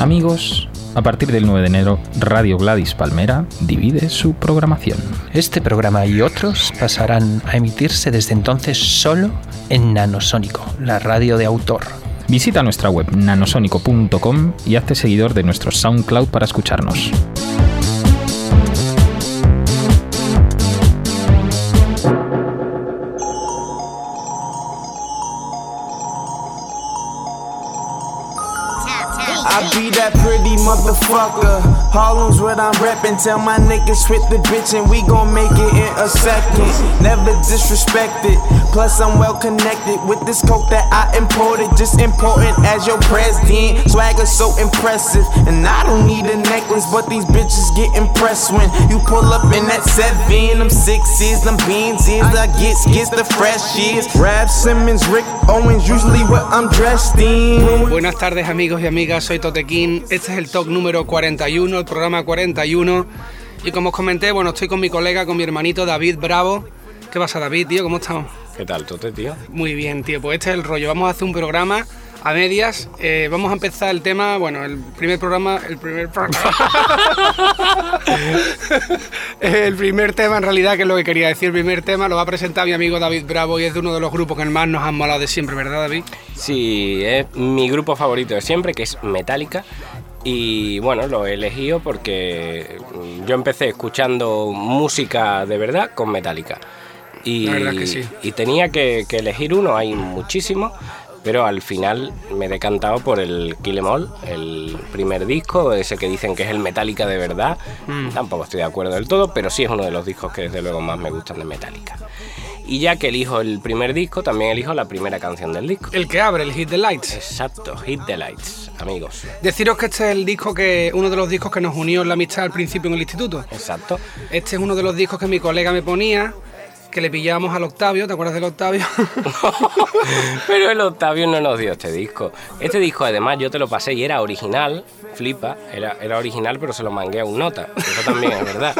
Amigos, a partir del 9 de enero, Radio Gladys Palmera divide su programación. Este programa y otros pasarán a emitirse desde entonces solo en Nanosónico, la radio de autor. Visita nuestra web nanosónico.com y hazte seguidor de nuestro SoundCloud para escucharnos. Motherfucker. Harlem's what I'm reppin'. Tell my niggas hit the bitch and we gon' make it in a second. Never disrespected. Plus I'm well connected with this coke that I imported. Just important as your president. Swagger so impressive. And I don't need a necklace, but these bitches get impressed when you pull up in that seven. Them sixes, them beans is I get gets the fresh years. Rap Simmons, Rick Owens, usually what I'm dressed in. Buenas tardes amigos y amigas, soy Totequín. Este es el talk número 41, el programa 41. Y como os comenté, bueno, estoy con mi colega, con mi hermanito David Bravo. ¿Qué pasa David, tío? ¿Cómo estamos? ¿Qué tal, Tote, tío? Muy bien, tío. Pues este es el rollo. Vamos a hacer un programa a medias. Eh, vamos a empezar el tema, bueno, el primer programa, el primer programa. el primer tema, en realidad, que es lo que quería decir. El primer tema lo va a presentar mi amigo David Bravo y es de uno de los grupos que más nos han molado de siempre, ¿verdad, David? Sí, es mi grupo favorito de siempre, que es Metallica. Y bueno, lo he elegido porque yo empecé escuchando música de verdad con Metallica. Y, La verdad que sí. y tenía que, que elegir uno, hay muchísimos, pero al final me he decantado por el Kill 'Em All, el primer disco, ese que dicen que es el Metallica de verdad. Mm. Tampoco estoy de acuerdo del todo, pero sí es uno de los discos que desde luego más me gustan de Metallica. Y ya que elijo el primer disco, también elijo la primera canción del disco. El que abre, el Hit the Lights. Exacto, Hit the Lights, amigos. Deciros que este es el disco que, uno de los discos que nos unió en la amistad al principio en el instituto. Exacto. Este es uno de los discos que mi colega me ponía, que le pillábamos al Octavio, ¿te acuerdas del Octavio? Pero el Octavio no nos dio este disco. Este disco, además, yo te lo pasé y era original, flipa, era, era original, pero se lo mangué a un nota. Eso también es verdad.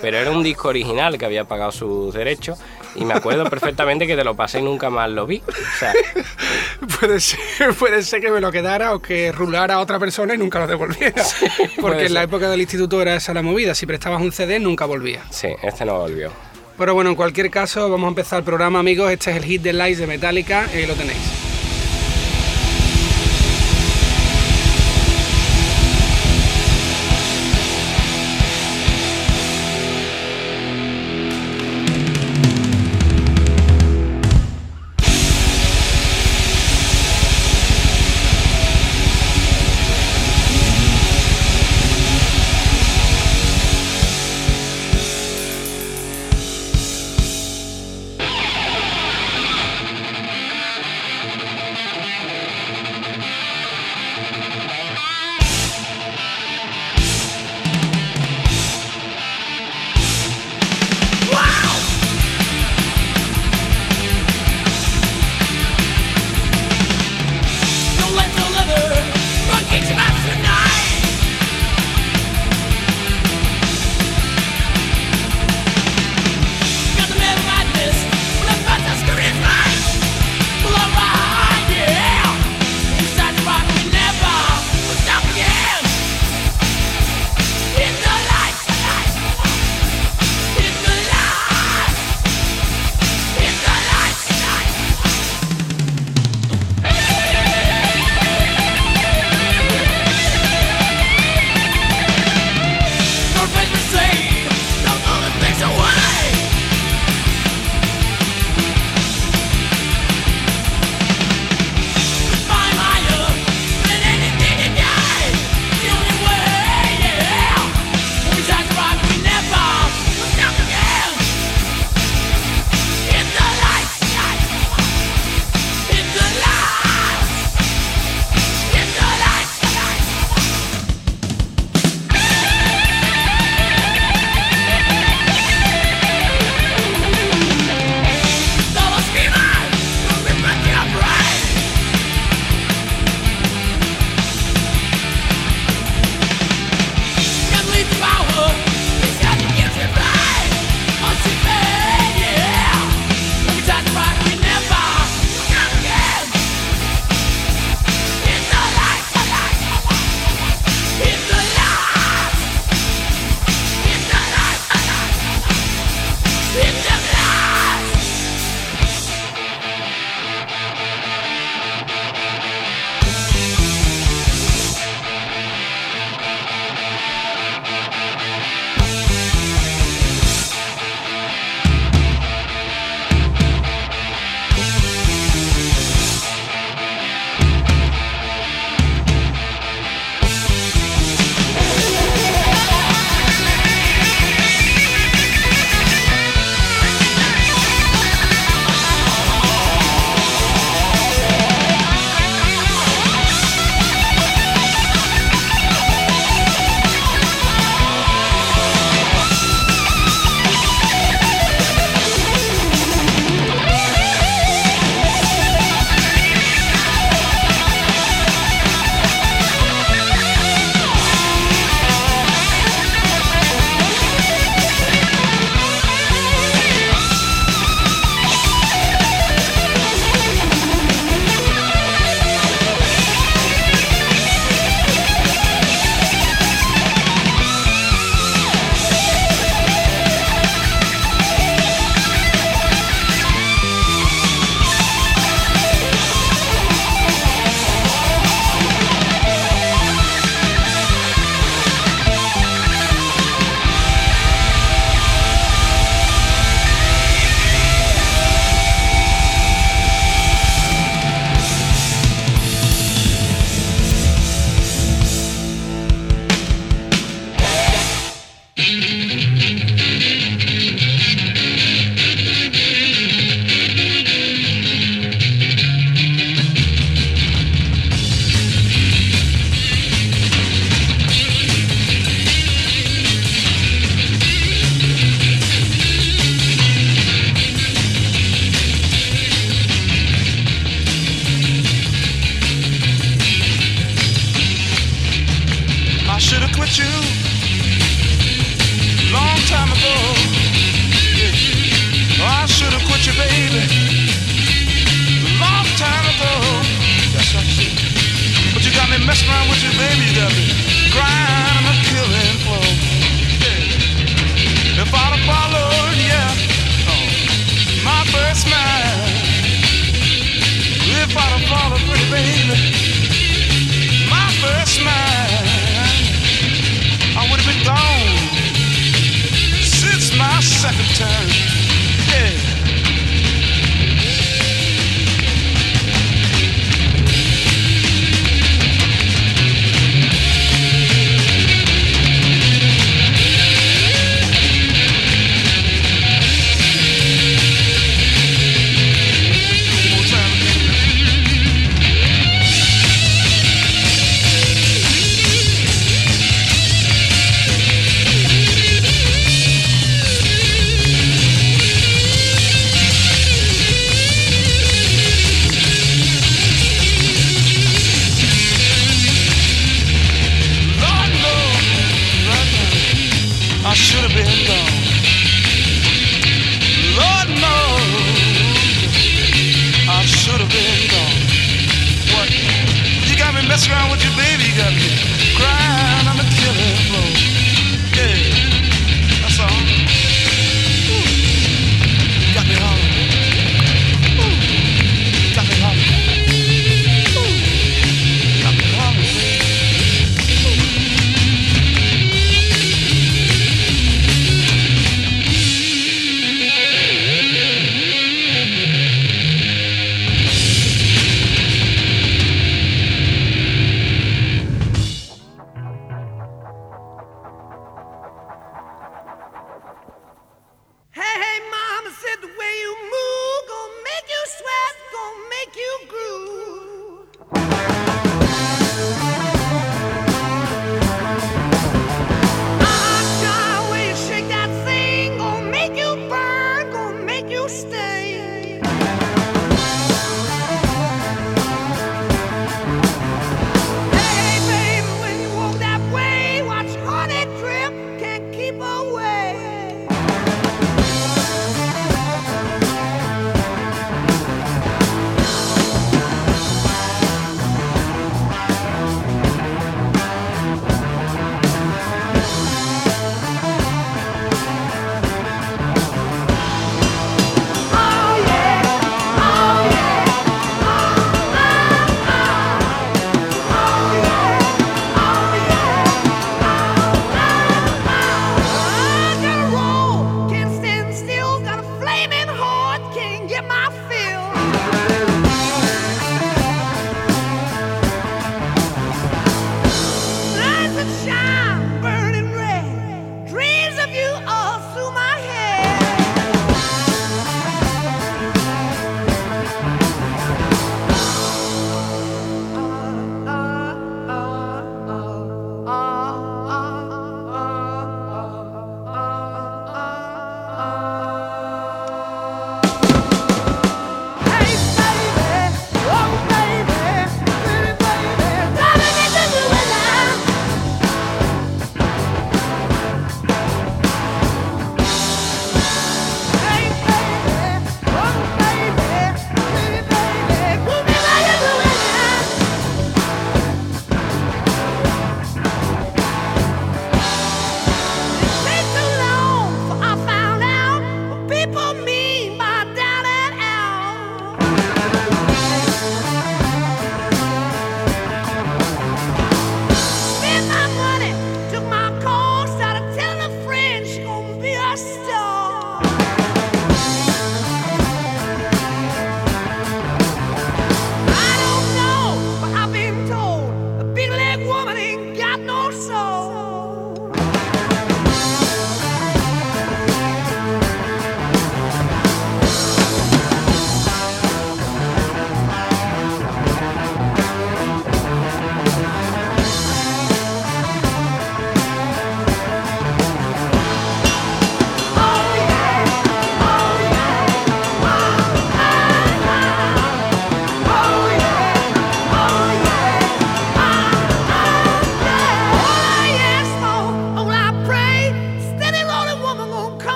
Pero era un disco original que había pagado sus derechos y me acuerdo perfectamente que te lo pasé y nunca más lo vi. O sea, puede, ser, puede ser que me lo quedara o que rulara a otra persona y nunca lo devolviera. Porque puede en la época del instituto era esa la movida, si prestabas un CD nunca volvía. sí, este no volvió. Pero bueno, en cualquier caso, vamos a empezar el programa, amigos. Este es el Hit the Lights de Metallica, y ahí lo tenéis.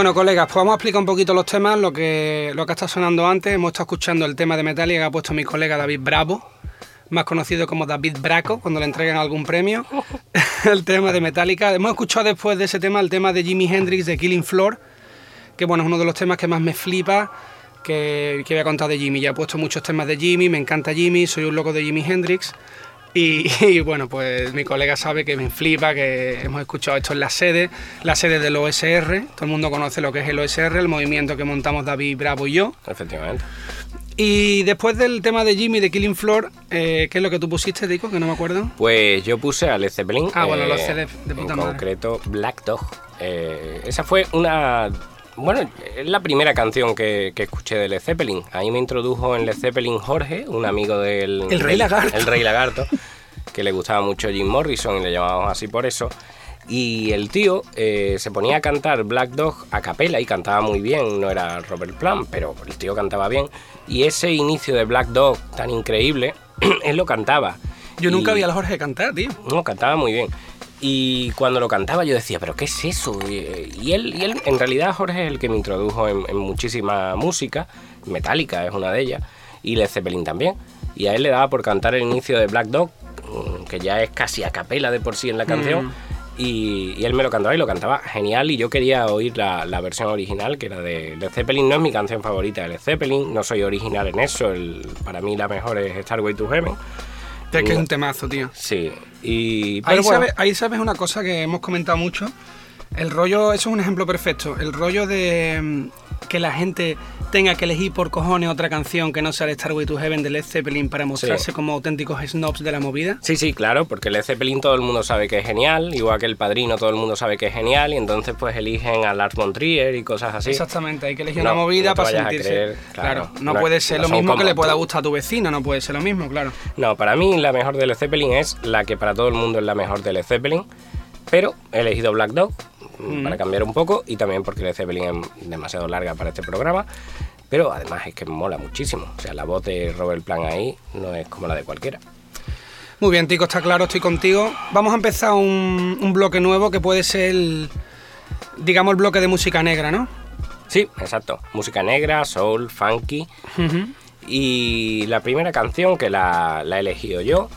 Bueno, colegas, pues vamos a explicar un poquito los temas, lo que, lo que está sonando antes. Hemos estado escuchando el tema de Metallica que ha puesto mi colega David Bravo, más conocido como David Braco, cuando le entregan algún premio. el tema de Metallica. Hemos escuchado después de ese tema el tema de Jimi Hendrix de Killing Floor, que bueno, es uno de los temas que más me flipa. Que, que voy a contar de Jimmy. Ya he puesto muchos temas de Jimmy, me encanta Jimmy, soy un loco de Jimi Hendrix. Y, y, bueno, pues mi colega sabe que me flipa, que hemos escuchado esto en la sede, la sede del OSR. Todo el mundo conoce lo que es el OSR, el movimiento que montamos David Bravo y yo. Efectivamente. Y después del tema de Jimmy de Killing Floor, eh, ¿qué es lo que tú pusiste, Dico? Que no me acuerdo. Pues yo puse a Led Zeppelin. Ah, bueno, los eh, CDs de puta En madre. concreto, Black Dog. Eh, esa fue una. Bueno, es la primera canción que, que escuché de Led Zeppelin. Ahí me introdujo en Led Zeppelin Jorge, un amigo del. El Rey Lagarto. El Rey Lagarto, que le gustaba mucho Jim Morrison y le llamábamos así por eso. Y el tío eh, se ponía a cantar Black Dog a capela y cantaba muy bien, no era Robert Plant, pero el tío cantaba bien. Y ese inicio de Black Dog tan increíble, él lo cantaba. Yo nunca Y- vi a Jorge cantar, tío. no, cantaba muy bien. Y cuando lo cantaba yo decía, ¿pero qué es eso? Y y él, y él en realidad Jorge es el que me introdujo en, en muchísima música. Metallica es una de ellas. Y Led Zeppelin también. Y a él le daba por cantar el inicio de Black Dog, mm, que ya es casi a capela de por sí en la canción. Y, y él me lo cantaba y lo cantaba genial. Y yo quería oír la, la versión original, que era de Led Zeppelin. No es mi canción favorita de Led Zeppelin. No soy original en eso. el- para mí la mejor es Starway to Heaven. Es que es un temazo, tío. Sí. Y, Ahí, pero bueno, sabes, ahí sabes una cosa que hemos comentado mucho. El rollo, eso es un ejemplo perfecto. El rollo de mm, que la gente tenga que elegir por cojones otra canción que no sea el Starway to Heaven de Led Zeppelin para mostrarse Sí. como auténticos snobs de la movida. Sí, sí, claro, porque Led Zeppelin todo el mundo sabe que es genial, igual que El Padrino todo el mundo sabe que es genial, y entonces pues eligen a Lars von Trier y cosas así. Exactamente, hay que elegir No, una movida no para sentirse. creer, claro, claro, no, no- puede ser lo mismo que le pueda gustar a tu vecino, no puede ser lo mismo, claro. No, para mí la mejor de Led Zeppelin es la que para todo el mundo es la mejor de Led Zeppelin, pero he elegido Black Dog mm, para cambiar un poco y también porque Led Zeppelin es demasiado larga para este programa, pero además es que mola muchísimo, o sea, la voz de Robert Plant ahí no es como la de cualquiera. Muy bien, Tico, está claro, estoy contigo. Vamos a empezar un, un bloque nuevo que puede ser, el, digamos, el bloque de música negra, ¿no? Sí, exacto, música negra, soul, funky. Y la primera canción que la, la he elegido yo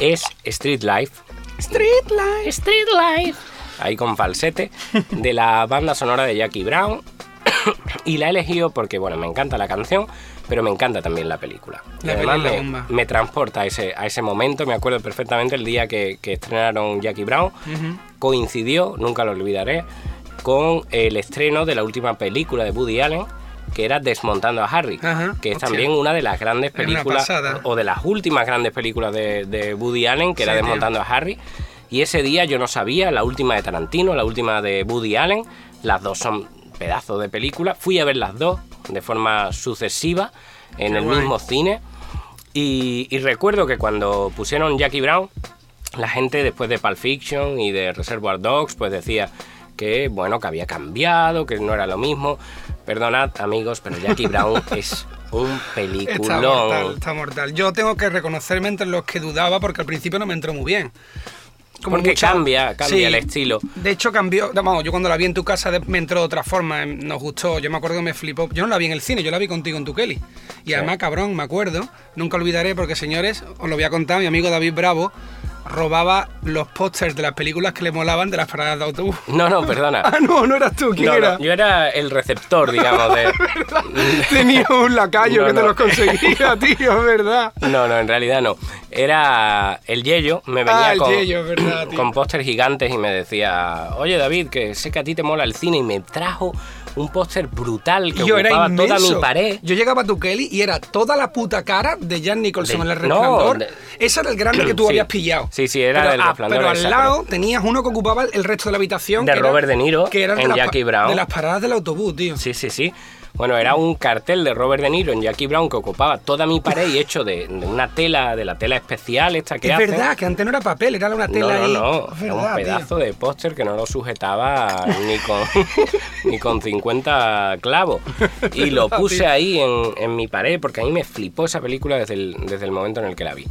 es Street Life. Street Life. Street Life. Ahí con falsete, de la banda sonora de Jackie Brown. y la he elegido porque, bueno, me encanta la canción, pero me encanta también la película. La además me, transporta a ese, a ese momento, me acuerdo perfectamente el día que, que estrenaron Jackie Brown. Coincidió, nunca lo olvidaré, con el estreno de la última película de Woody Allen, que era Desmontando a Harry, Ajá, que es hostia. también una de las grandes películas, o de las últimas grandes películas de, de Woody Allen, que era tío. Desmontando a Harry. Y ese día yo no sabía, la última de Tarantino, la última de Woody Allen, las dos son pedazos de película. Fui a ver las dos de forma sucesiva en Qué el guay. mismo cine. Y, y recuerdo que cuando pusieron Jackie Brown, la gente después de Pulp Fiction y de Reservoir Dogs, pues decía que bueno, que había cambiado, que no era lo mismo. Perdonad, amigos, pero Jackie Brown es un Está peliculón. mortal, está mortal. Yo tengo que reconocerme entre los que dudaba porque al principio no me entró muy bien. Porque mucha- cambia, cambia Sí. el estilo. De hecho, cambió. Vamos, yo cuando la vi en tu casa me entró de otra forma, em, nos gustó. Yo me acuerdo que me flipó. Yo no la vi en el cine, yo la vi contigo en tu Kelly. Y además, cabrón, me acuerdo, nunca olvidaré porque, señores, os lo voy a contar, mi amigo David Bravo robaba los pósters de las películas que le molaban de las paradas de autobús. No, no, perdona. Ah, no, no eras tú, ¿quién No, no, era? yo era el receptor, digamos, de... Tenía un lacayo No, que te los conseguía, tío, es verdad. No, no, en realidad no. Era el Yello, me venía Ah, el con, Yello, es verdad, tío. con póster gigantes y me decía, oye David, que sé que a ti te mola el cine y me trajo un póster brutal que yo era ocupaba toda inmenso. mi pared. Yo llegaba a tu Kelly y era toda la puta cara de Jan Nicholson De- en el no, resplandor. de- Ese era el grande que tú Sí. habías pillado. Sí, sí, era pero, ah, Resplandor, Pero al lado tenías uno que ocupaba el resto de la habitación. De era- Robert De Niro que era de en pa- Jackie Brown. De las paradas del autobús, tío. Sí, sí, sí. Bueno, era un cartel de Robert De Niro en Jackie Brown que ocupaba toda mi pared y hecho de, de una tela, de la tela especial esta que Es verdad, que antes no era papel, era una tela No, no, no, ahí. era un pedazo tío. de póster que no lo sujetaba ni con, ni con 50 clavos. Y lo puse ahí en, en mi pared porque a mí me flipó esa película desde el, desde el momento en el que la vi.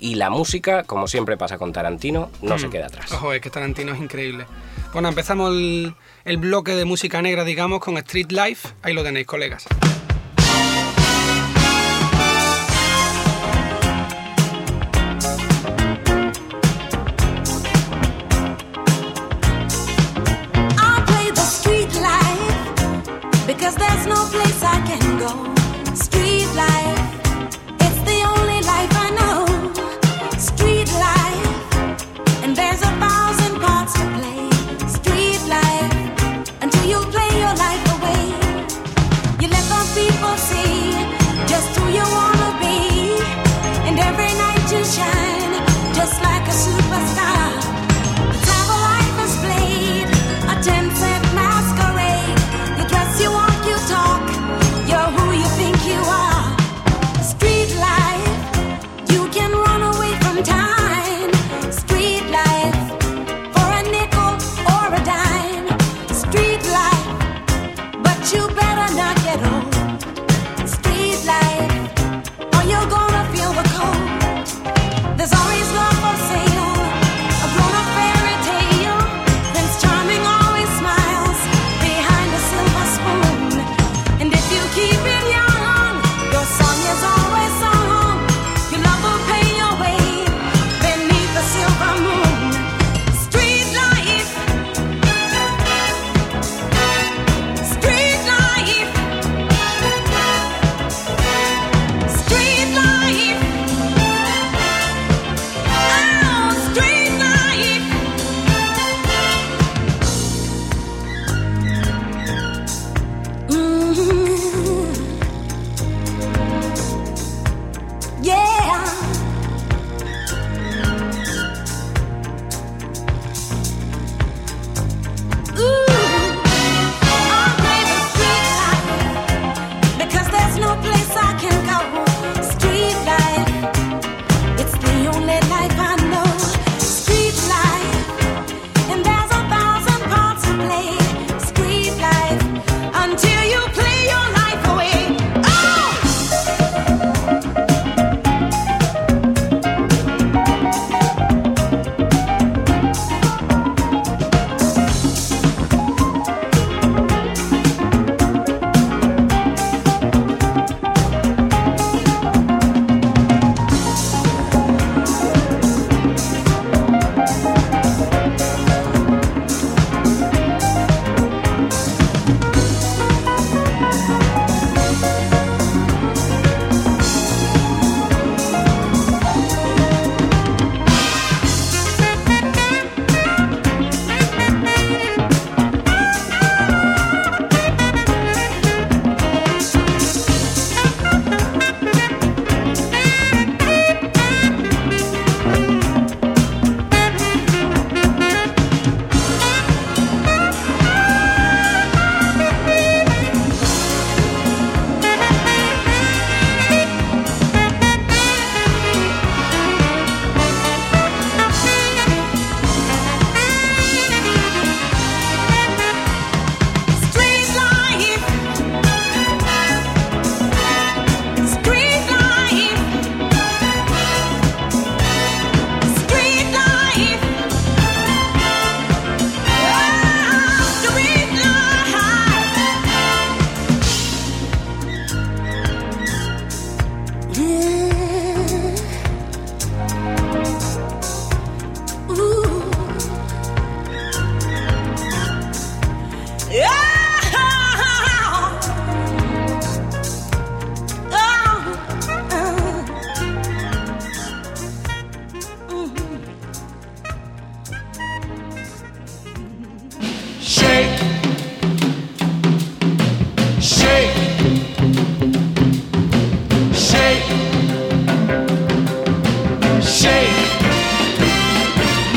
Y la música, como siempre pasa con Tarantino, no mm. se queda atrás. Ojo, es que Tarantino es increíble. Bueno, empezamos el, bloque de música negra, digamos, con Street Life. Ahí lo tenéis, colegas.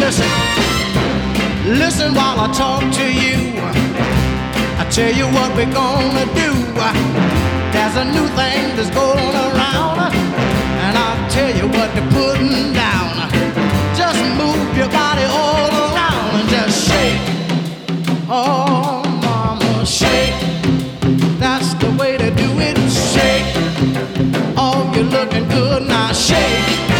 listen. Listen while I talk to you. I tell you what we're gonna do. There's a new thing that's going around. And I'll tell you what they're putting down. Just move your body all around and just shake. Oh, mama, shake. That's the way to do it. Shake. Oh, you're looking good now. Shake.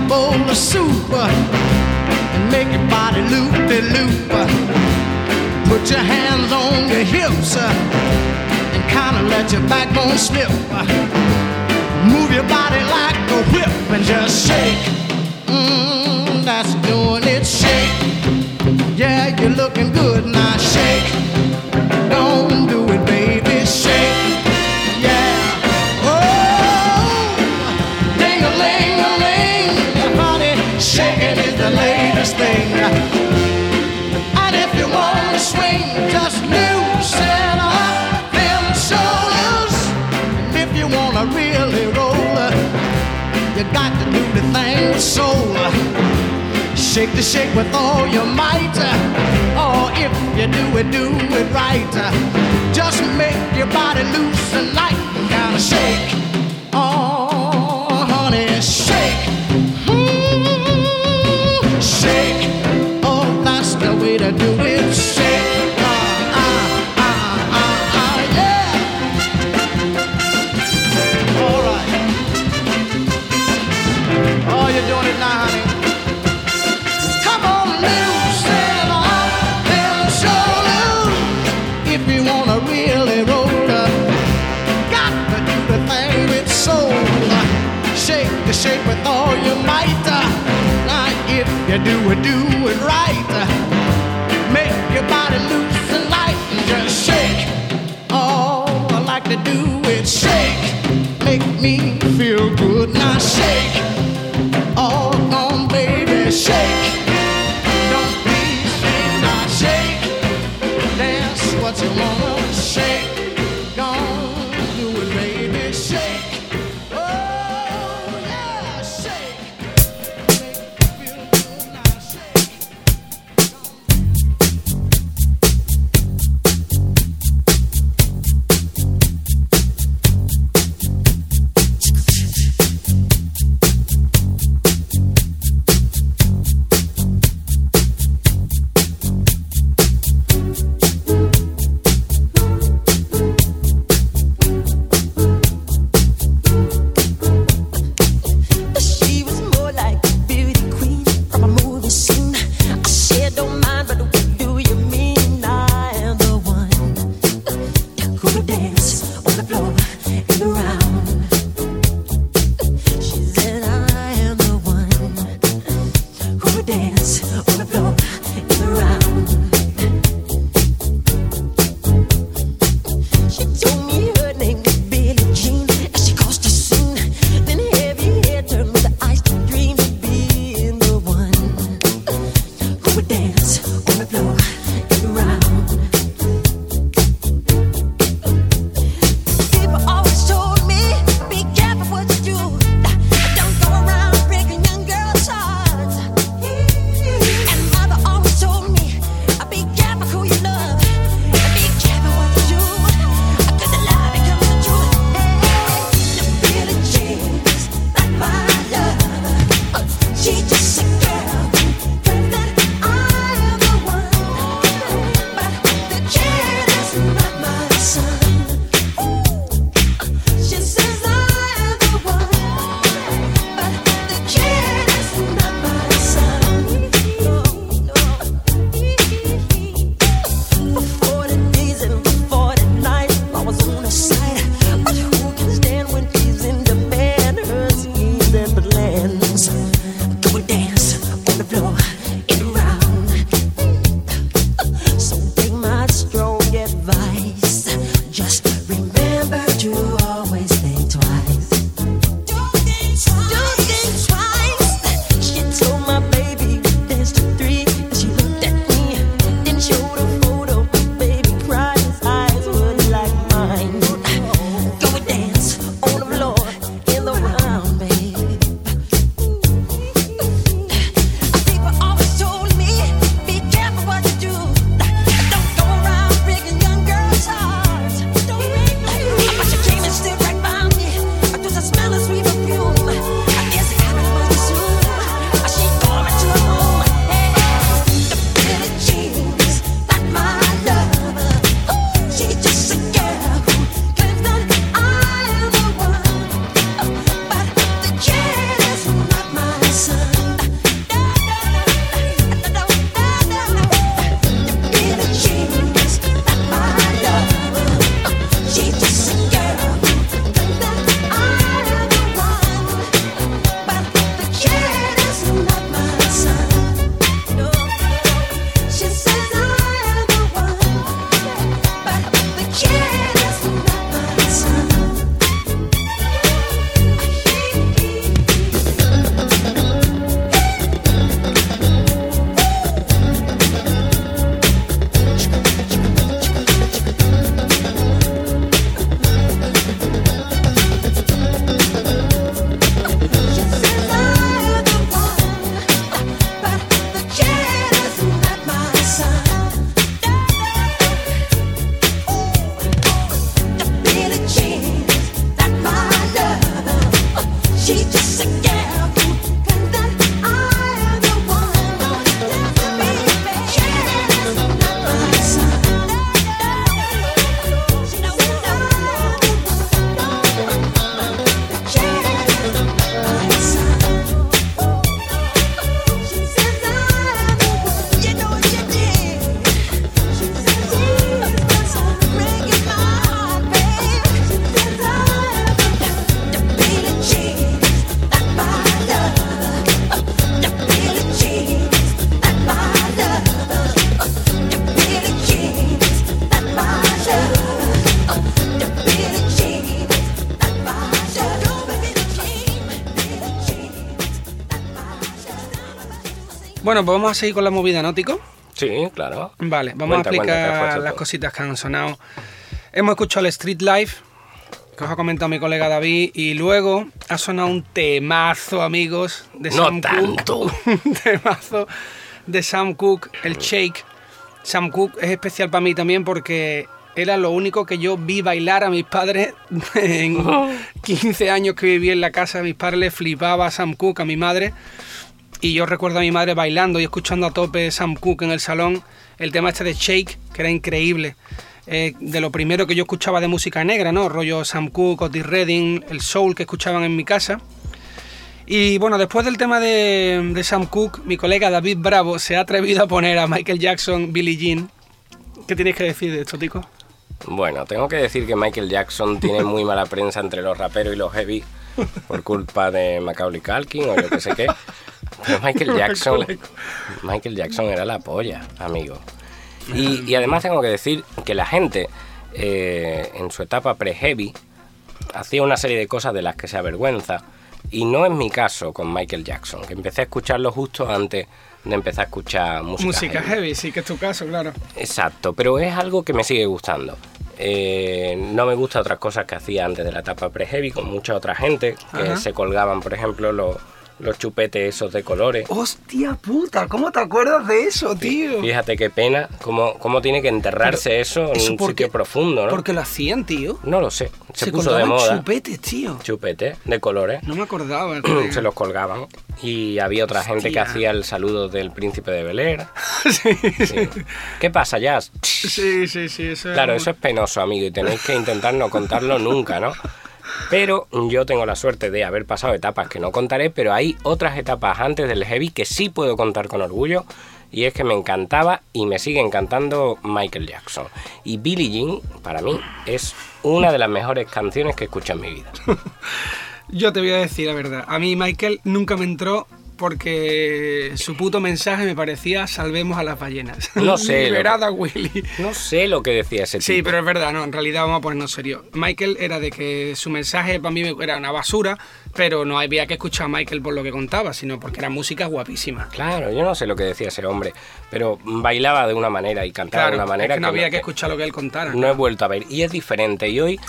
A bowl of soup uh, and make your body loop de loop. Put your hands on your hips uh, and kind of let your backbone slip. uh. Move your body like a whip and just shake. Mm, that's doing it. Shake. Yeah, you're looking good now. Thing soul. Shake the shake with all your might. Or if you do it, do it right. Just make your body loose and light of shake. Oh, honey, shake. Mm, shake. Oh, that's the way to do it. Shake with all your might. Uh, now, if you do it, do it right. Uh, Bueno, pues vamos a seguir con la movida, ¿no, Tico? Sí, claro. Vale, vamos Cuenta, a cuenta, ¿qué has explicar puesto las cositas que han sonado. Hemos escuchado el Street Life, que os ha comentado mi colega David, y luego ha sonado un temazo, amigos, de No Sam tanto. Cooke. un temazo de Sam Cooke, el Shake. Sam Cooke es especial para mí también porque era lo único que yo vi bailar a mis padres en 15 años que viví en la casa de mis padres, le flipaba a Sam Cooke, a mi madre. Y yo recuerdo a mi madre bailando y escuchando a tope Sam Cooke en el salón, el tema este de Shake, que era increíble. Eh, de lo primero que yo escuchaba de música negra, ¿no? Rollo Sam Cooke, Otis Redding, el soul que escuchaban en mi casa. Y bueno, después del tema de, de Sam Cooke, mi colega David Bravo se ha atrevido a poner a Michael Jackson, Billie Jean. ¿Qué tienes que decir de esto, Tico? Bueno, tengo que decir que Michael Jackson tiene muy mala prensa entre los raperos y los heavy por culpa de Macaulay Culkin o yo que sé qué. Pero Michael Jackson, Michael Jackson era la polla, amigo. Y, y además tengo que decir que la gente eh, en su etapa pre-heavy hacía una serie de cosas de las que se avergüenza. Y no es mi caso con Michael Jackson, que empecé a escucharlo justo antes de empezar a escuchar música, Música heavy. heavy, sí que es tu caso, claro. Exacto, pero es algo que me sigue gustando. Eh, no me gusta otras cosas que hacía antes de la etapa pre-heavy con mucha otra gente que Ajá. se colgaban, por ejemplo, los, los chupetes esos de colores. Hostia puta, ¿cómo te acuerdas de eso, tío? Fíjate qué pena, cómo, cómo tiene que enterrarse eso en ¿Eso un sitio profundo, ¿no? Porque lo hacían, tío. No lo sé, se, Se puso de moda. chupetes, tío. Chupete de colores. No me acordaba. Se los colgaban. Y había otra gente que hacía el saludo del príncipe de Bel Air. sí, Sí. ¿Qué pasa, Jazz? sí, sí, sí, eso Claro, es eso es penoso, amigo, y tenéis que intentar no contarlo nunca, ¿no? Pero yo tengo la suerte de haber pasado etapas que no contaré, pero hay otras etapas antes del heavy que sí puedo contar con orgullo, y es que me encantaba y me sigue encantando Michael Jackson. Y Billie Jean, para mí, es una de las mejores canciones que he escuchado en mi vida. Yo te voy a decir la verdad. A mí Michael nunca me entró porque su puto mensaje me parecía salvemos a las ballenas. No sé, lo- Liberad a Willy. No sé lo que decía ese tipo. Sí, pero es verdad, no, en realidad vamos a ponernos serio. Michael era de que su mensaje para mí era una basura, pero no había que escuchar a Michael por lo que contaba, sino porque era música guapísima. Claro, yo no sé lo que decía ese hombre, pero bailaba de una manera y cantaba Claro, de una manera es que no había que escuchar lo que él contara. no he vuelto a ver. Y es diferente. Y hoy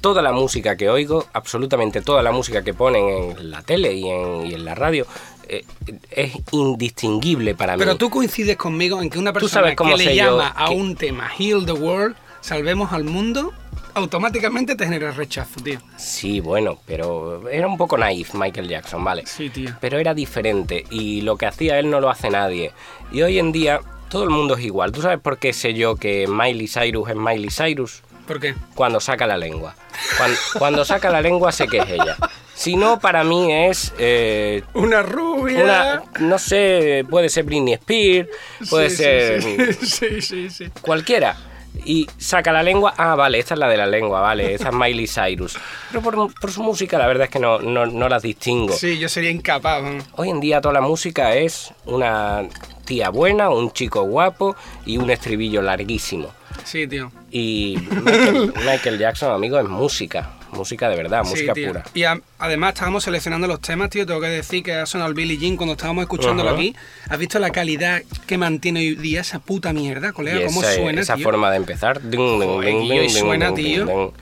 toda la música que oigo, absolutamente toda la música que ponen en la tele y en, y en la radio, es indistinguible para Pero mí. tú coincides conmigo en que una persona sabes cómo que le yo llama a que- un tema Heal the World, salvemos al mundo, automáticamente te genera rechazo, tío. Sí, bueno, pero era un poco naif Michael Jackson, ¿vale? Sí, tío. Pero era diferente y lo que hacía él no lo hace nadie. Y hoy en día todo el mundo es igual. ¿Tú sabes por qué sé yo que Miley Cyrus es Miley Cyrus? ¿Por qué? Cuando saca la lengua. Cuando, cuando saca la lengua sé que es ella. Si no, para mí es eh, Una rubia. una, no sé, puede ser Britney Spears, puede Sí, ser sí, sí, sí, sí, sí. cualquiera. Y saca la lengua, ah, vale, esta es la de la lengua, vale, esta es Miley Cyrus. Pero por, por su música la verdad es que no, no, no las distingo. Sí, yo sería incapaz. ¿no? Hoy en día toda la música es una tía buena, un chico guapo y un estribillo larguísimo. Sí, tío. Y Michael, Michael Jackson, amigo, es música, música de verdad, Sí, música tío. pura. Y a- además estábamos seleccionando los temas, tío. Tengo que decir que ha sonado el Billie Jean cuando estábamos escuchándolo aquí. ¿Has visto la calidad que mantiene hoy día esa puta mierda, colega? Y ¿Cómo esa, suena, esa tío? forma de empezar, y suena, tío.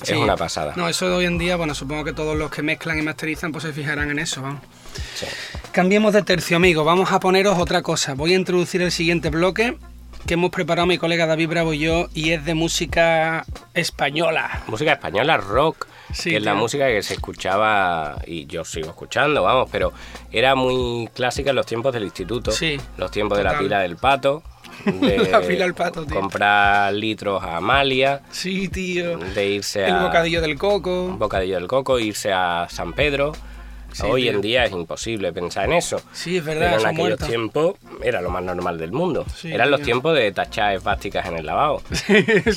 es Sí. una pasada. No, eso de hoy en día, bueno, supongo que todos los que mezclan y masterizan pues se fijarán en eso, vamos. Sí. Cambiemos de tercio, amigos. Vamos a poneros otra cosa. Voy a introducir el siguiente bloque que hemos preparado mi colega David Bravo y yo y es de música española. Música española, rock, Sí, que es la música que se escuchaba y yo sigo escuchando, vamos, pero era muy clásica en los tiempos del instituto, Sí, los tiempos de la pila del pato, de La pila del pato, tío. comprar litros a Amalia, Sí, tío. de irse El a bocadillo del coco. bocadillo del coco, irse a San Pedro. Sí, Hoy en día es imposible pensar en eso. Sí, es verdad, Pero en aquellos tiempos era lo más normal del mundo. Sí, Eran los tiempos de tachar esvásticas en el lavabo.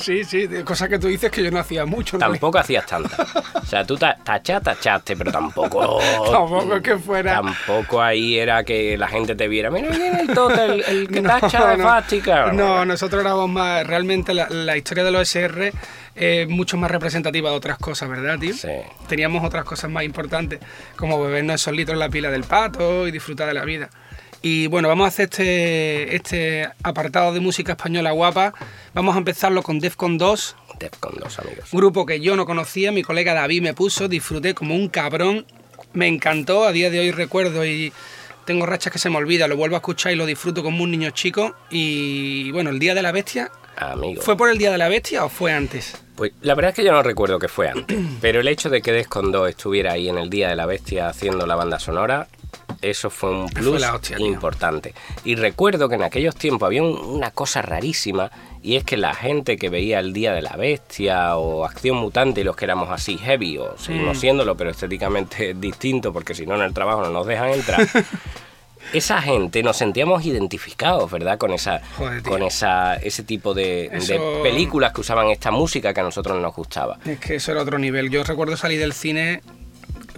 sí, sí, de- cosa que tú dices que yo no hacía mucho. ¿no? Tampoco hacías tantas. O sea, tú ta- tachar, tachaste, pero tampoco. Tampoco es que fuera. Tampoco ahí era que la gente te viera. Mira, viene el toto, el, el que No, tacha no. esvástica. No, nosotros éramos más. Realmente la, la historia de los SR es mucho más representativa de otras cosas, ¿verdad, tío? Sí. Teníamos otras cosas más importantes, como bebernos esos litros en la pila del pato y disfrutar de la vida. Y bueno, vamos a hacer este, este apartado de música española guapa. Vamos a empezarlo con Defcon 2, Defcon 2, amigos. grupo que yo no conocía, mi colega David me puso, disfruté como un cabrón, me encantó, a día de hoy recuerdo y tengo rachas que se me olvida, lo vuelvo a escuchar y lo disfruto como un niño chico. Y bueno, el Día de la Bestia, Amigos. ¿fue por el Día de la Bestia o fue antes? Pues la verdad es que yo no recuerdo que fue antes, pero el hecho de que Descondo estuviera ahí en el Día de la Bestia haciendo la banda sonora, eso fue un plus hostia, importante. Y recuerdo que en aquellos tiempos había un- una cosa rarísima y es que la gente que veía el Día de la Bestia o Acción Mutante y los que éramos así heavy o Mm. seguimos siéndolo, pero estéticamente distinto porque si no en el trabajo no nos dejan entrar. Esa gente nos sentíamos identificados, ¿verdad? Con esa, Joder, con esa, ese tipo de, películas que usaban esta música que a nosotros nos gustaba. Es que eso era otro nivel. Yo recuerdo salir del cine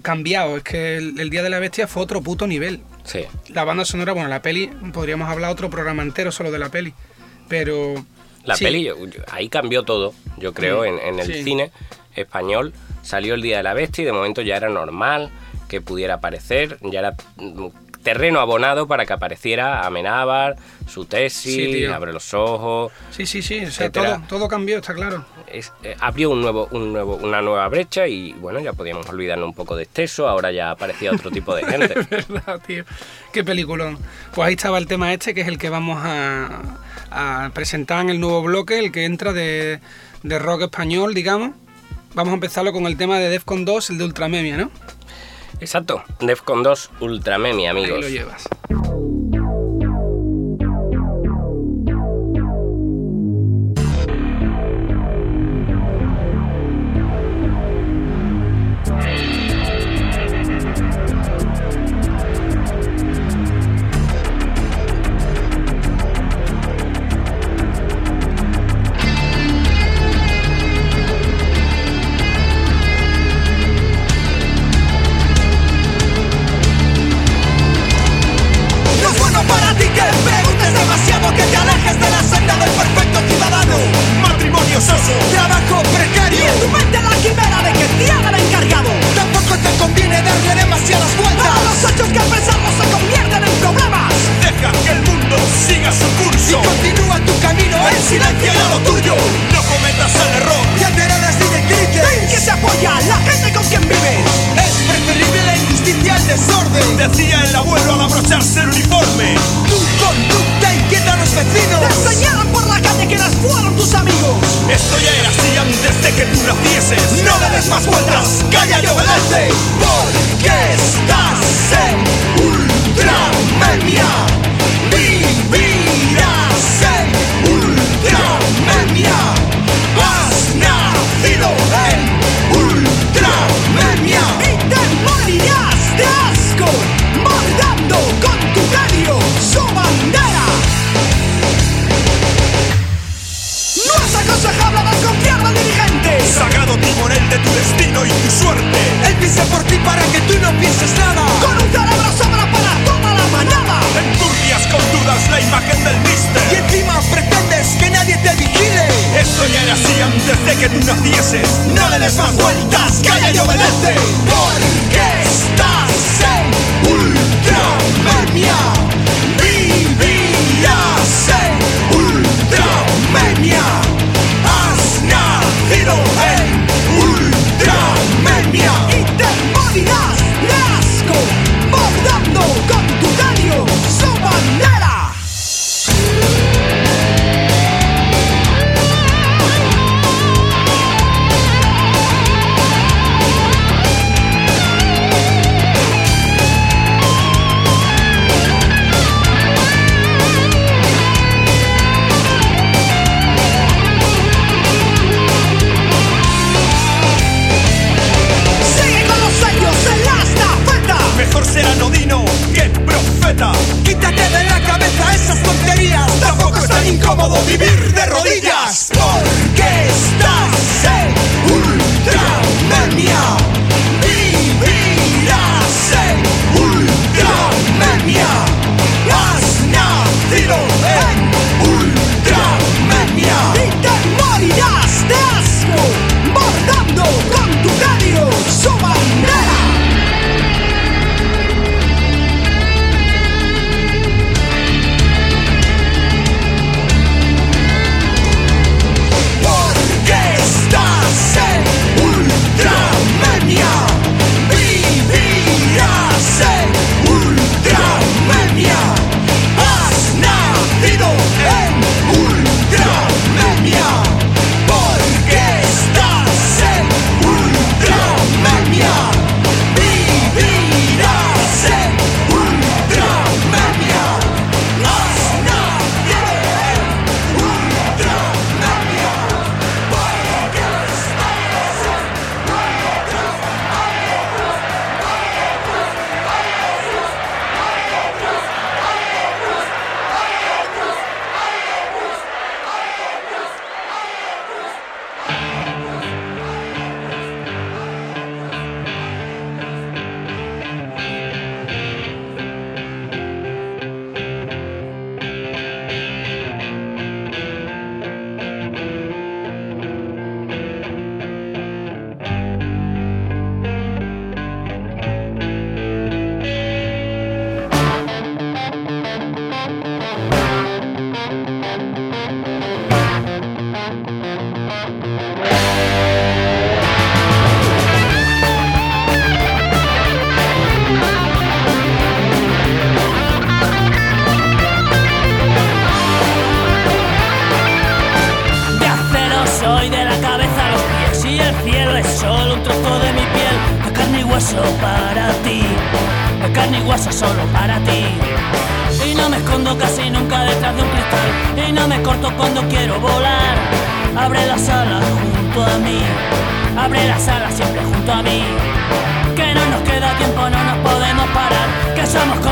cambiado. Es que el, el Día de la Bestia fue otro puto nivel. Sí. La banda sonora, bueno, la peli, podríamos hablar otro programa entero solo de la peli. Pero. La sí, peli, ahí cambió todo, yo creo, en, en el cine español. Salió el Día de la Bestia y de momento ya era normal que pudiera aparecer, ya era terreno abonado para que apareciera Amenábar, su tesis. Abre los ojos. Sí, sí, sí. o sea, todo, todo cambió, está claro. Es- eh, abrió un nuevo, un nuevo, una nueva brecha y bueno, ya podíamos olvidarnos un poco de exceso, ahora ya aparecía otro tipo de gente. ¿Verdad, tío? Qué peliculón. Pues ahí estaba el tema este, que es el que vamos a, a presentar en el nuevo bloque, el que entra de, de rock español, digamos. Vamos a empezarlo con el tema de Defcon 2, el de Ultramemia, ¿no? Exacto, Defcon 2 Ultramemi, Ahí amigos. lo llevas. Decía el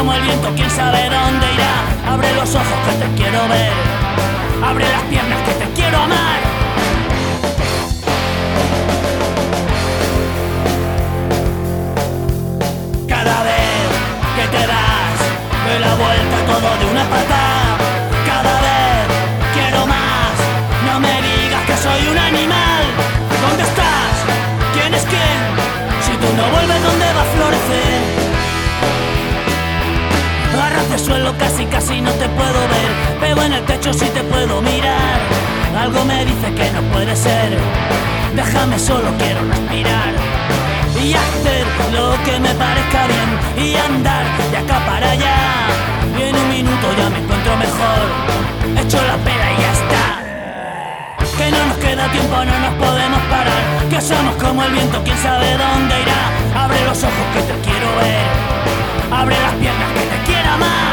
como el viento, quién sabe dónde irá. Abre los ojos que te quiero ver, abre las piernas que te quiero amar. Cada vez que te das, doy la vuelta todo de una patada. Casi casi no te puedo ver. Pego en el techo si te puedo mirar. Algo me dice que no puede ser. Déjame solo, quiero respirar. Y hacer lo que me parezca bien. Y andar de acá para allá. Y en un minuto ya me encuentro mejor. Echo la pera y ya está. Que no nos queda tiempo, no nos podemos parar. Que somos como el viento, quién sabe dónde irá. Abre los ojos que te quiero ver. Abre las piernas que te quiera más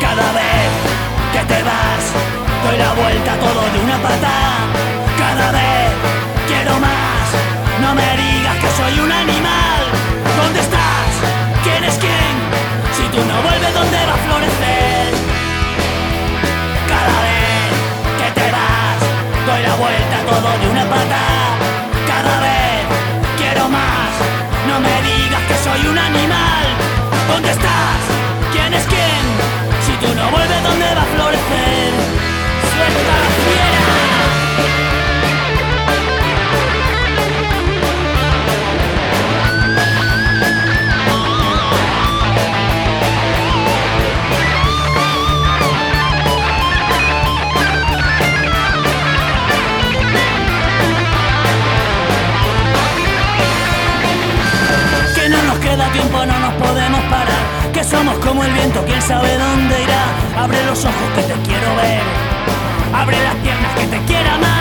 Cada vez que te vas Doy la vuelta todo de una patada Cada vez quiero más No me digas que soy un animal ¿Dónde estás? ¿Quién es quién? Si tú no vuelves, ¿dónde va a florecer? Cada vez que te vas Doy la vuelta todo de una patada No me digas que soy un animal ¿Dónde estás? ¿Quién es quién? Si tú no vuelves, ¿dónde va a florecer? ¡Suelta la fiera! Que somos como el viento, quién sabe dónde irá. Abre los ojos que te quiero ver. Abre las piernas que te quiera más.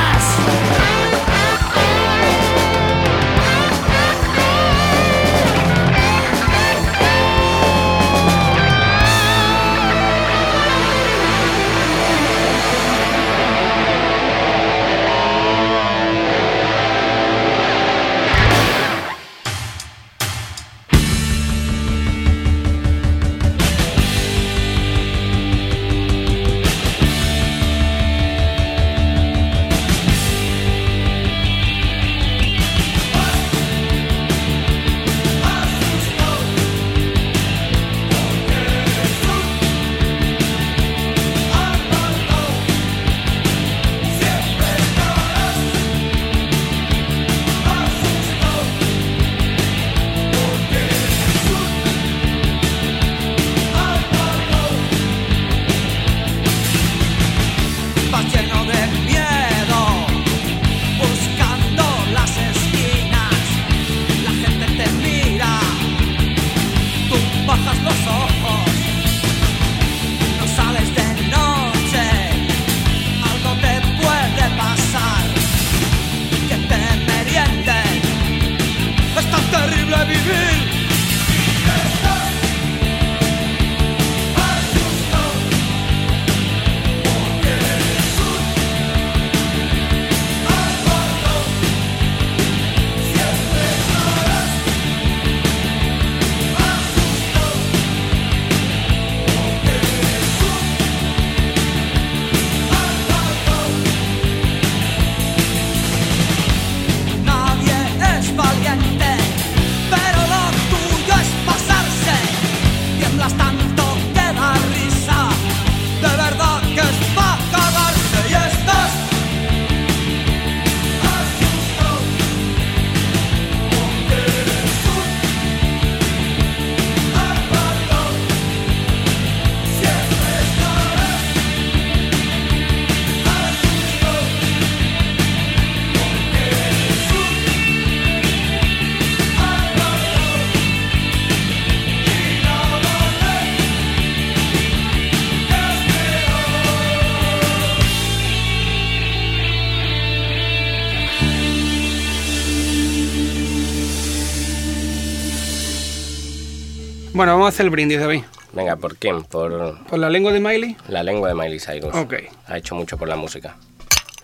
Bueno, vamos a hacer el brindis, David. Venga, ¿por quién? Por ¿Por la lengua de Miley? la lengua de Miley Cyrus. Ok. Ha hecho mucho por la música.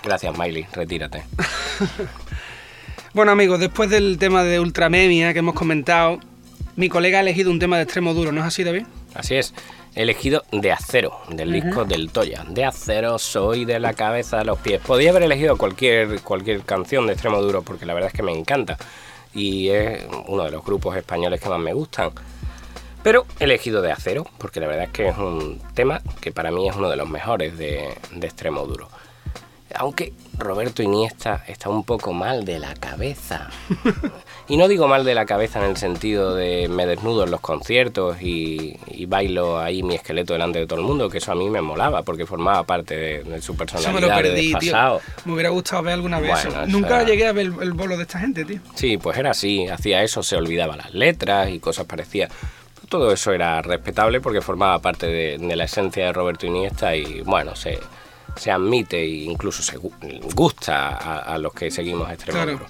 Gracias, Miley. Retírate. Bueno, amigos, después del tema de Ultramemia que hemos comentado, mi colega ha elegido un tema de extremo duro, ¿no es así, David? Así es. He elegido De Acero, del disco del Toya. De Acero, soy de la cabeza a los pies. Podía haber elegido cualquier, cualquier canción de extremo duro porque la verdad es que me encanta. Y es uno de los grupos españoles que más me gustan. Pero he elegido De Acero porque la verdad es que es un tema que para mí es uno de los mejores de, de extremo duro. Aunque Roberto Iniesta está un poco mal de la cabeza. Y no digo mal de la cabeza en el sentido de me desnudo en los conciertos y, y bailo ahí mi esqueleto delante de todo el mundo, que eso a mí me molaba porque formaba parte de, de su Eso me lo personalidad de perdí, tío. Me hubiera gustado ver alguna vez Bueno, eso. eso Nunca era- llegué a ver el, el bolo de esta gente, tío. Sí, pues era así, hacía eso, se olvidaba las letras y cosas parecidas. Todo eso era respetable porque formaba parte de, de la esencia de Roberto Iniesta y bueno, se, se admite e incluso se gu- gusta a, a los que seguimos a Extremo Claro. Duro.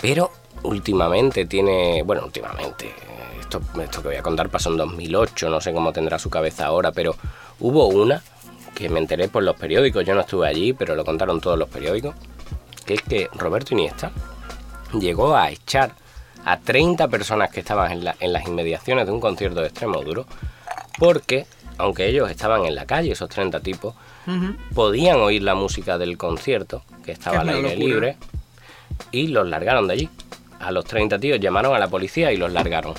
Pero últimamente tiene, bueno, últimamente, esto, esto que voy a contar pasó en 2008, no sé cómo tendrá su cabeza ahora, pero hubo una que me enteré por los periódicos, yo no estuve allí, pero lo contaron todos los periódicos, que es que Roberto Iniesta llegó a echar a 30 personas que estaban en, la- en las inmediaciones de un concierto de extremo duro, porque, aunque ellos estaban en la calle, esos 30 tipos, podían oír la música del concierto, que estaba al aire libre, y los largaron de allí. A los 30 tíos llamaron a la policía y los largaron.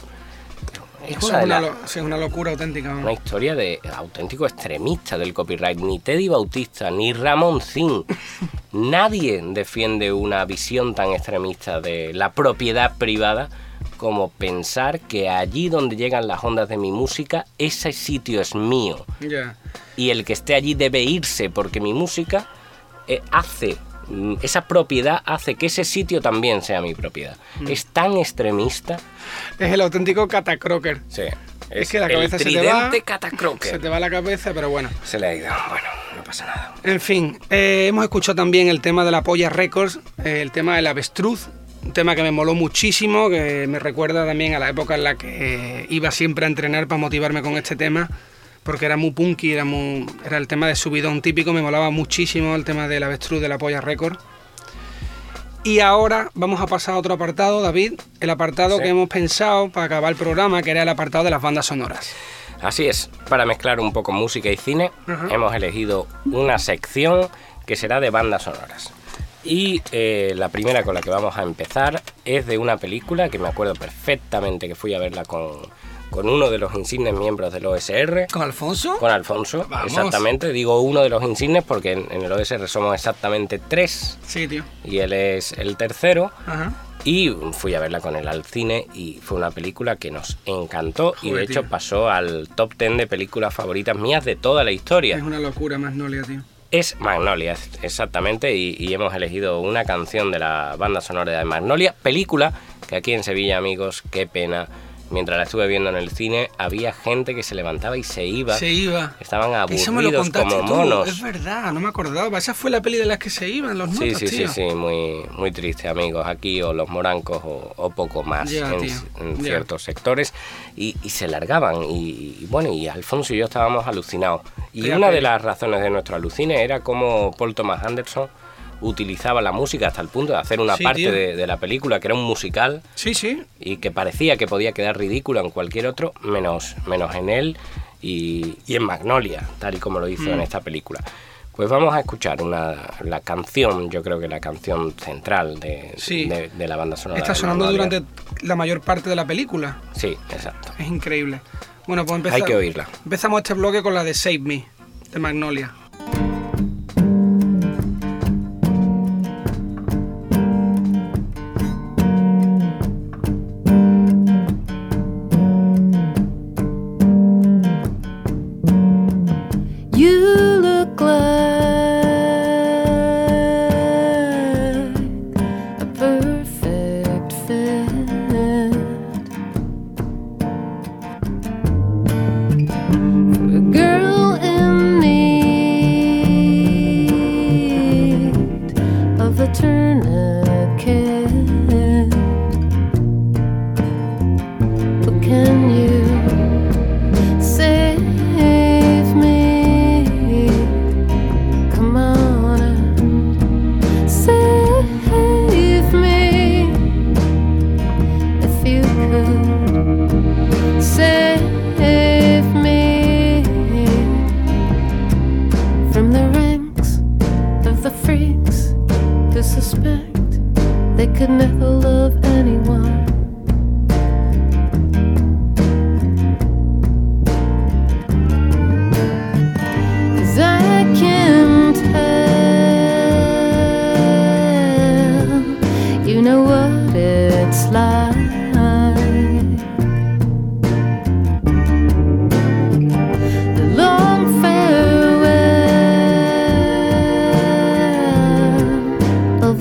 Es una, es de una, las- lo- sí, es una locura auténtica. una historia de auténtico extremista del copyright. Ni Teddy Bautista, ni Ramón Zin. Nadie defiende una visión tan extremista de la propiedad privada como pensar que allí donde llegan las ondas de mi música, ese sitio es mío. Y el que esté allí debe irse porque mi música eh, hace, esa propiedad hace que ese sitio también sea mi propiedad. Mm. Es tan extremista. Es el auténtico catacroker. Sí. Es, que la el cabeza se te va. catacroker. Se te va la cabeza, pero bueno. Se le ha ido. Bueno, no pasa nada. En fin, eh, hemos escuchado también el tema de la Polla Records, eh, el tema del avestruz, un tema que me moló muchísimo, que me recuerda también a la época en la que iba siempre a entrenar para motivarme con este tema, porque era muy punky, era, muy, era el tema de subidón típico, me molaba muchísimo el tema del avestruz de la Polla Records. Y ahora vamos a pasar a otro apartado, David, el apartado Sí. que hemos pensado para acabar el programa, que era el apartado de las bandas sonoras. Así es, para mezclar un poco música y cine, Ajá. hemos elegido una sección que será de bandas sonoras. Y eh, la primera con la que vamos a empezar es de una película que me acuerdo perfectamente que fui a verla con, con uno de los insignes miembros del OSR. ¿Con Alfonso? Con Alfonso, Vamos. exactamente. Digo uno de los insignes porque en, en el OSR somos exactamente tres Sí, tío. y él es el tercero. Ajá. Y fui a verla con él al cine y fue una película que nos encantó y de hecho tío. pasó al top 10 de películas favoritas mías de toda la Es historia. una locura, Magnolia, tío. Es Magnolia, exactamente, y, y hemos elegido una canción de la banda sonora de Magnolia, película que aquí en Sevilla, amigos, qué pena, mientras la estuve viendo en el cine, había gente que se levantaba y se iba. Se iba. Estaban Eso me lo aburridos como tú. monos. Es verdad, no me acordaba. Esa fue la peli de las que se iban los Sí, notas, sí, sí, tío. sí, muy, muy triste, amigos. Aquí o los morancos o, o poco más en, ciertos sectores y, y se largaban. Y, y bueno, y Alfonso y yo estábamos alucinados. Y una de las razones de nuestro alucine era cómo Paul Thomas Anderson utilizaba la música hasta el punto de hacer una Sí, parte de, de la película que era un musical Sí, sí. y que parecía que podía quedar ridículo en cualquier otro, menos, menos en él y, y en Magnolia, tal y como lo hizo Mm. en esta película. Pues vamos a escuchar una, la canción, yo creo que la canción central de, Sí. de, de la banda sonora. Está sonando durante la mayor parte de la película. Sí, exacto. Es increíble. Bueno, pues empezamos. Hay que oírla. Empezamos este bloque con la de Save Me, de Magnolia.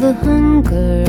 The hunger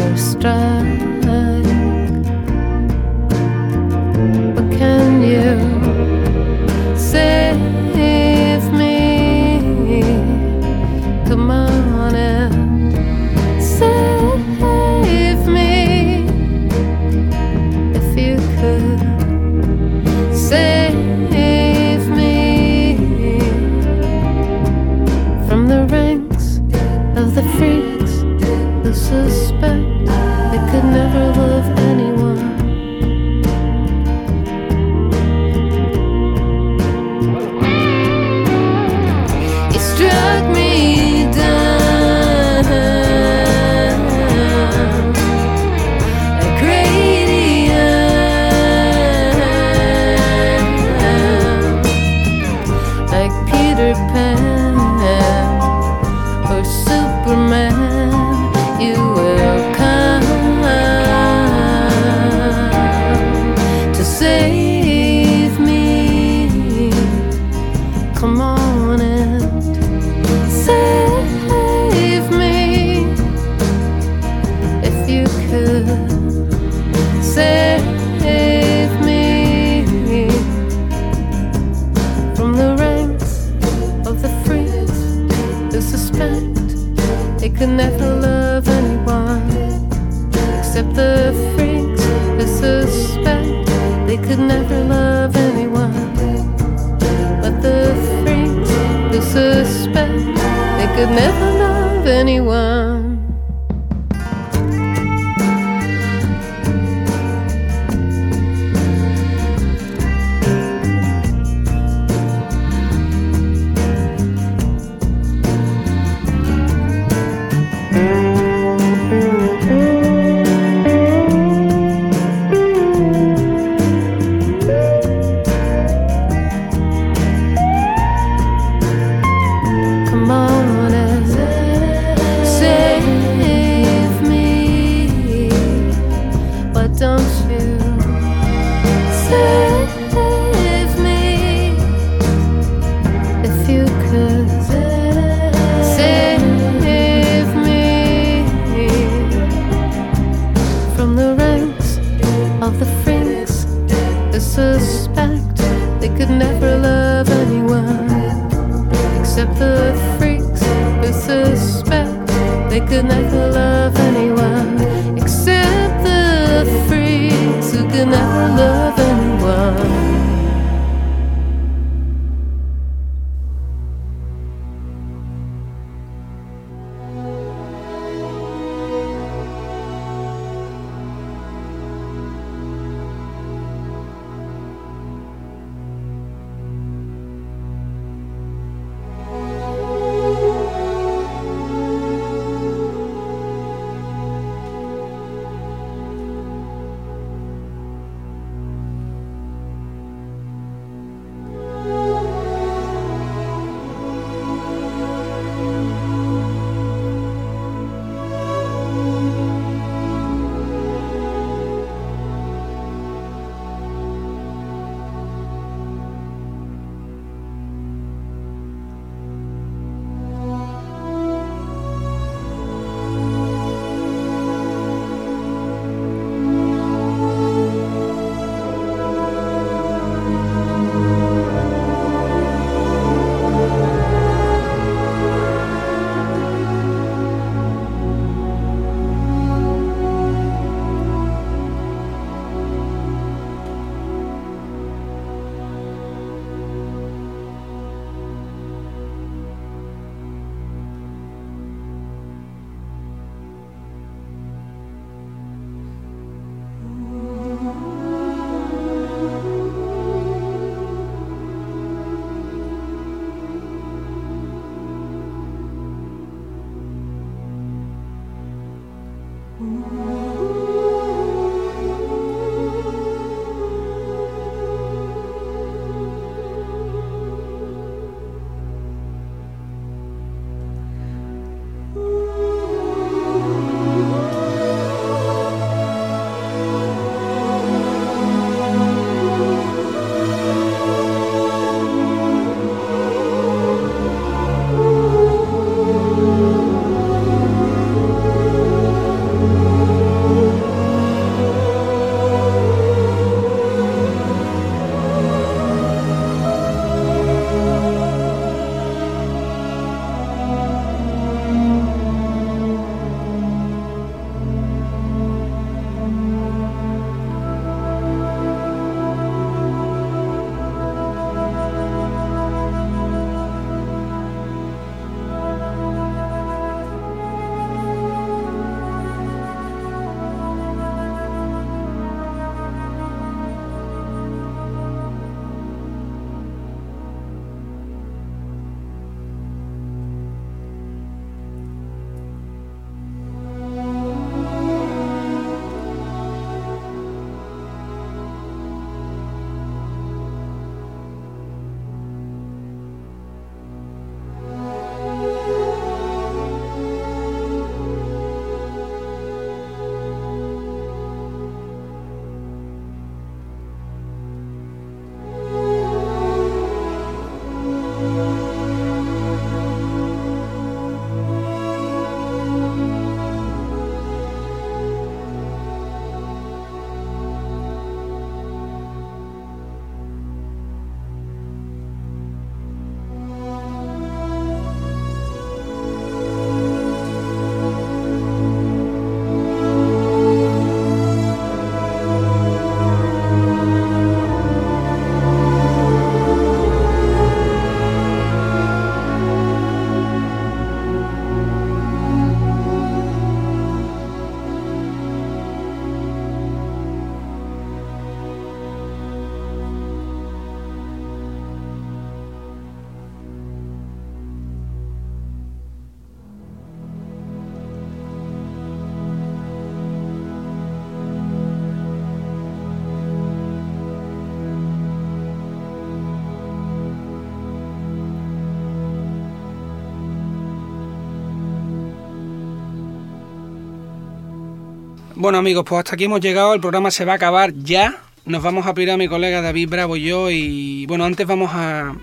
Bueno amigos, pues hasta aquí hemos llegado, el programa se va a acabar ya. Nos vamos a pedir a mi colega David Bravo y yo y bueno, antes vamos a,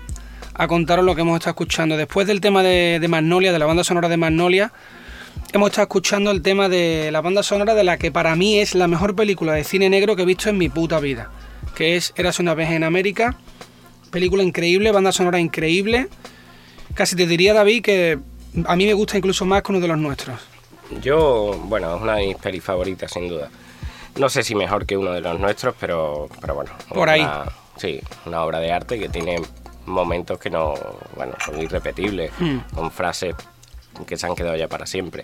a contaros lo que hemos estado escuchando. Después del tema de, Magnolia, de la banda sonora de Magnolia, hemos estado escuchando el tema de la banda sonora de la que para mí es la mejor película de cine negro que he visto en mi puta vida, que es Eras una vez en América. Película increíble, banda sonora increíble. Casi te diría David que a mí me gusta incluso más que uno de los nuestros. Yo, bueno, es una de mis pelis favoritas sin duda. No sé si mejor que uno de los nuestros, pero, pero bueno. Por ahí. Sí, una obra de arte que tiene momentos que no, bueno, son irrepetibles, Hmm. con frases que se han quedado ya para siempre.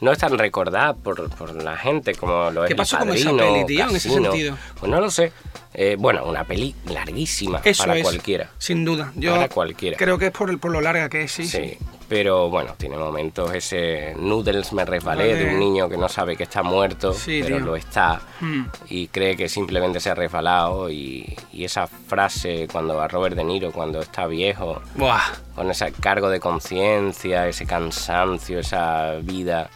No es tan recordada por, por la gente como lo es ¿Qué El pasó con esa peli, tío, en ese sentido? Pues no lo sé. Eh, bueno, una peli larguísima Eso para es, cualquiera. Sin duda. Yo Para cualquiera. creo que es por, el, por lo larga que es, sí. Sí, pero bueno, tiene momentos ese Noodles me resbalé de un niño que no sabe que está muerto, Sí, pero tío. lo está Mm. y cree que simplemente se ha resbalado y, y esa frase cuando a Robert De Niro cuando está viejo, Buah. con ese cargo de conciencia, ese cansancio, esa vida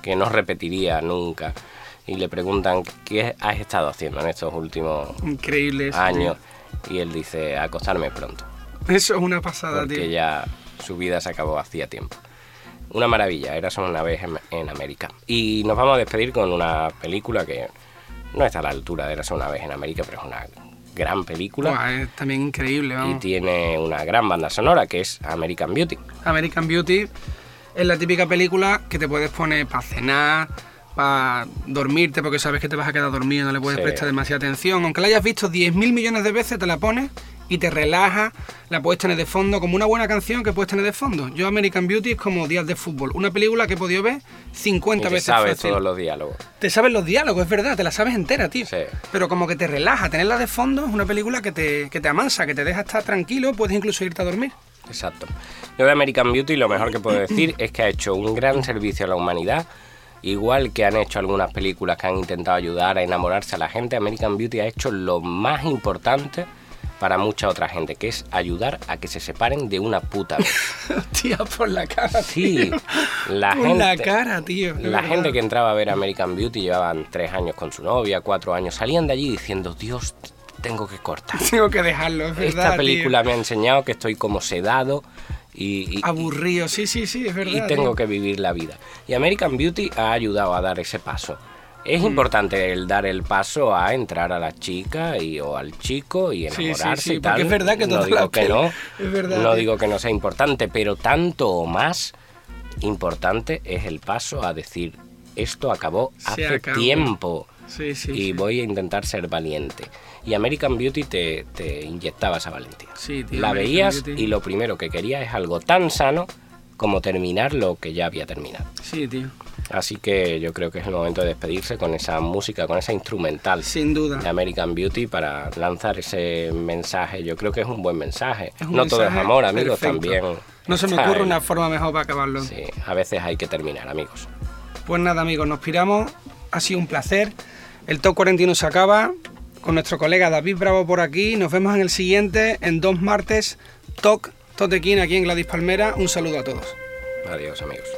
que no repetiría nunca y le preguntan qué has estado haciendo en estos últimos Increíble eso, años y él dice acostarme pronto tío. Eso es una pasada, porque tío. ya su vida se acabó hacía tiempo. Una maravilla, era solo una vez en, en América. Y nos vamos a despedir con una película que no está a la altura de Era solo una vez en América, pero es una gran película es también increíble, y vamos. tiene una gran banda sonora que es American Beauty. American Beauty es la típica película que te puedes poner para cenar, para dormirte, porque sabes que te vas a quedar dormido, no le puedes Sí. prestar demasiada atención. Aunque la hayas visto 10.000 millones de veces, te la pones y te relaja, la puedes tener de fondo, como una buena canción que puedes tener de fondo. Yo American Beauty es como Días de Fútbol, una película que he podido ver 50 Y te veces sabes fácil. todos los diálogos. Te sabes los diálogos, es verdad, te la sabes entera, tío. Sí. Pero como que te relaja, tenerla de fondo es una película que te, que te amansa, que te deja estar tranquilo, puedes incluso irte a dormir. Exacto. Yo de American Beauty lo mejor que puedo decir es que ha hecho un gran servicio a la humanidad. Igual que han hecho algunas películas que han intentado ayudar a enamorarse a la gente, American Beauty ha hecho lo más importante para mucha otra gente, que es ayudar a que se separen de una puta vez. Tía, por la cara, Sí, tío. la por gente, la cara, tío. la verdad. gente que entraba a ver American Beauty llevaban tres años con su novia, cuatro años, salían de allí diciendo, Dios, tengo que cortar. Tengo que dejarlo, es verdad. Esta película me ha enseñado que estoy como sedado y, y- Aburrido, sí, sí, sí, es verdad. y tengo tío. que vivir la vida. Y American Beauty ha ayudado a dar ese paso. Es Mm. importante el dar el paso a entrar a la chica y, o al chico y Sí, sí, enamorarse sí, y tal. es verdad que no digo que no, es verdad, no tío. digo que no sea importante, pero tanto o más importante es el paso a decir esto acabó hace acabó. tiempo Sí, sí. y sí. voy a intentar ser valiente. Y American Beauty te, te inyectaba esa valentía. Sí, tío, la American veías Beauty. y lo primero que querías es algo tan sano como terminar lo que ya había terminado. Sí, tío. Así que yo creo que es el momento de despedirse con esa música, con esa instrumental Sin duda. de American Beauty para lanzar ese mensaje. Yo creo que es un buen mensaje. Un no todo es amor, amigos, perfecto. también. No se me ocurre una forma mejor para acabarlo. Sí, a veces hay que terminar, amigos. Pues nada, amigos, nos piramos. Ha sido un placer. El Top 41 se acaba con nuestro colega David Bravo por aquí. Nos vemos en el siguiente, en dos martes. Toc, Totequín aquí en Gladys Palmera. Un saludo a todos. Adiós, amigos.